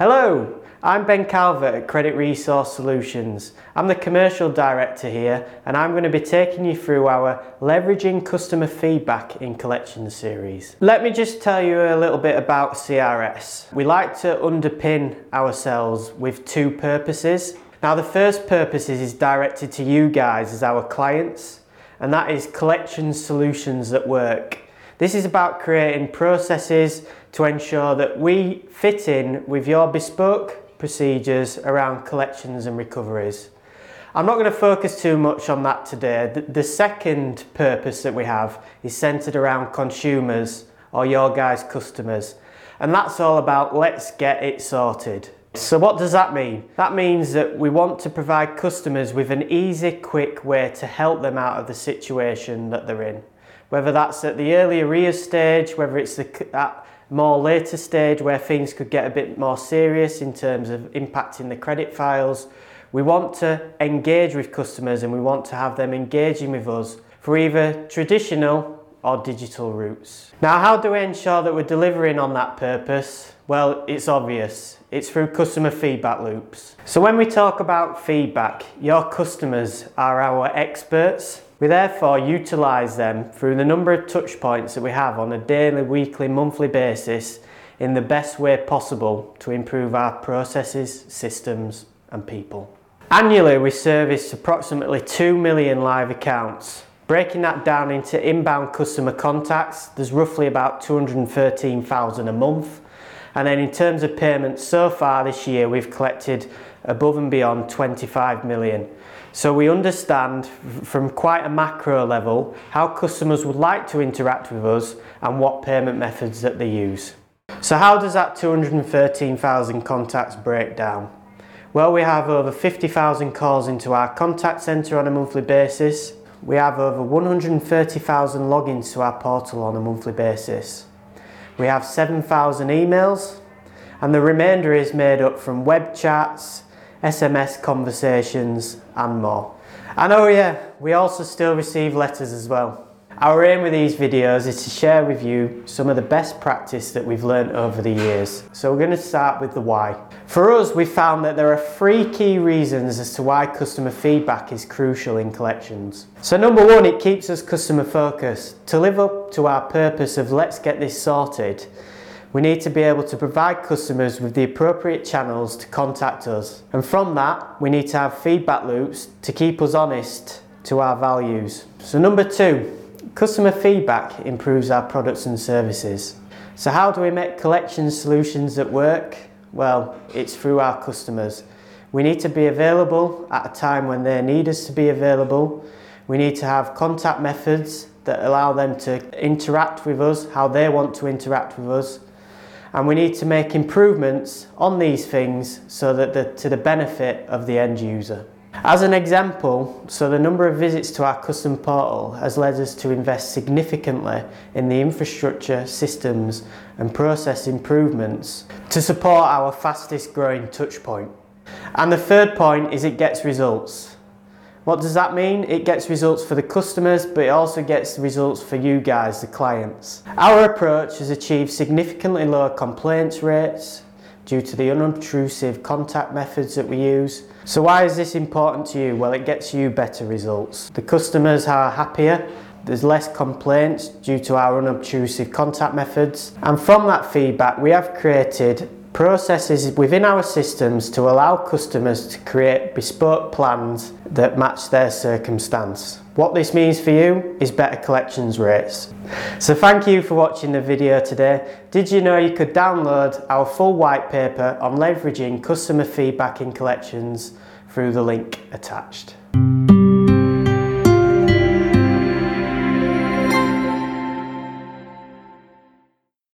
Hello, I'm Ben Calvert at Credit Resource Solutions. I'm the commercial director here and I'm going to be taking you through our Leveraging Customer Feedback in Collections series. Let me just tell you a little bit about CRS. We like to underpin ourselves with two purposes. Now the first purpose is directed to you guys as our clients and that is collections solutions that work. This is about creating processes to ensure that we fit in with your bespoke procedures around collections and recoveries. I'm not going to focus too much on that today. The, second purpose that we have is centered around consumers or your guys' customers. And that's all about let's get it sorted. So what does that mean? That means that we want to provide customers with an easy, quick way to help them out of the situation that they're in whether that's at the early arrears stage, whether it's the, at more later stage where things could get a bit more serious in terms of impacting the credit files. We want to engage with customers and we want to have them engaging with us for either traditional or digital routes. Now, how do we ensure that we're delivering on that purpose? Well, it's obvious. It's through customer feedback loops. So when we talk about feedback, your customers are our experts we therefore utilise them through the number of touch points that we have on a daily, weekly, monthly basis in the best way possible to improve our processes, systems and people. Annually we service approximately 2 million live accounts. Breaking that down into inbound customer contacts, there's roughly about 213,000 a month. And then in terms of payments, so far this year we've collected above and beyond 25 million. So we understand from quite a macro level how customers would like to interact with us and what payment methods that they use. So how does that 213,000 contacts break down? Well, we have over 50,000 calls into our contact centre on a monthly basis. We have over 130,000 logins to our portal on a monthly basis. We have 7,000 emails and the remainder is made up from web chats, SMS conversations and more. And oh yeah, we also still receive letters as well. Our aim with these videos is to share with you some of the best practice that we've learned over the years. So we're going to start with the why. For us, we found that there are three key reasons as to why customer feedback is crucial in collections. So number one, it keeps us customer focused. To live up to our purpose of let's get this sorted, we need to be able to provide customers with the appropriate channels to contact us. And from that, we need to have feedback loops to keep us honest to our values. So number two, customer feedback improves our products and services. So how do we make collection solutions that work? Well, it's through our customers. We need to be available at a time when they need us to be available. We need to have contact methods that allow them to interact with us how they want to interact with us and we need to make improvements on these things so that to the benefit of the end user. As an example, so the number of visits to our custom portal has led us to invest significantly in the infrastructure, systems and process improvements to support our fastest growing touchpoint. And the third point is it gets results. What does that mean? It gets results for the customers, but it also gets results for you guys, the clients. Our approach has achieved significantly lower complaints rates due to the unobtrusive contact methods that we use. So why is this important to you? Well, it gets you better results. The customers are happier, there's less complaints due to our unobtrusive contact methods. And from that feedback, we have created processes within our systems to allow customers to create bespoke plans that match their circumstance. What this means for you is better collections rates. So thank you for watching the video today. Did you know you could download our full white paper on leveraging customer feedback in collections through the link attached.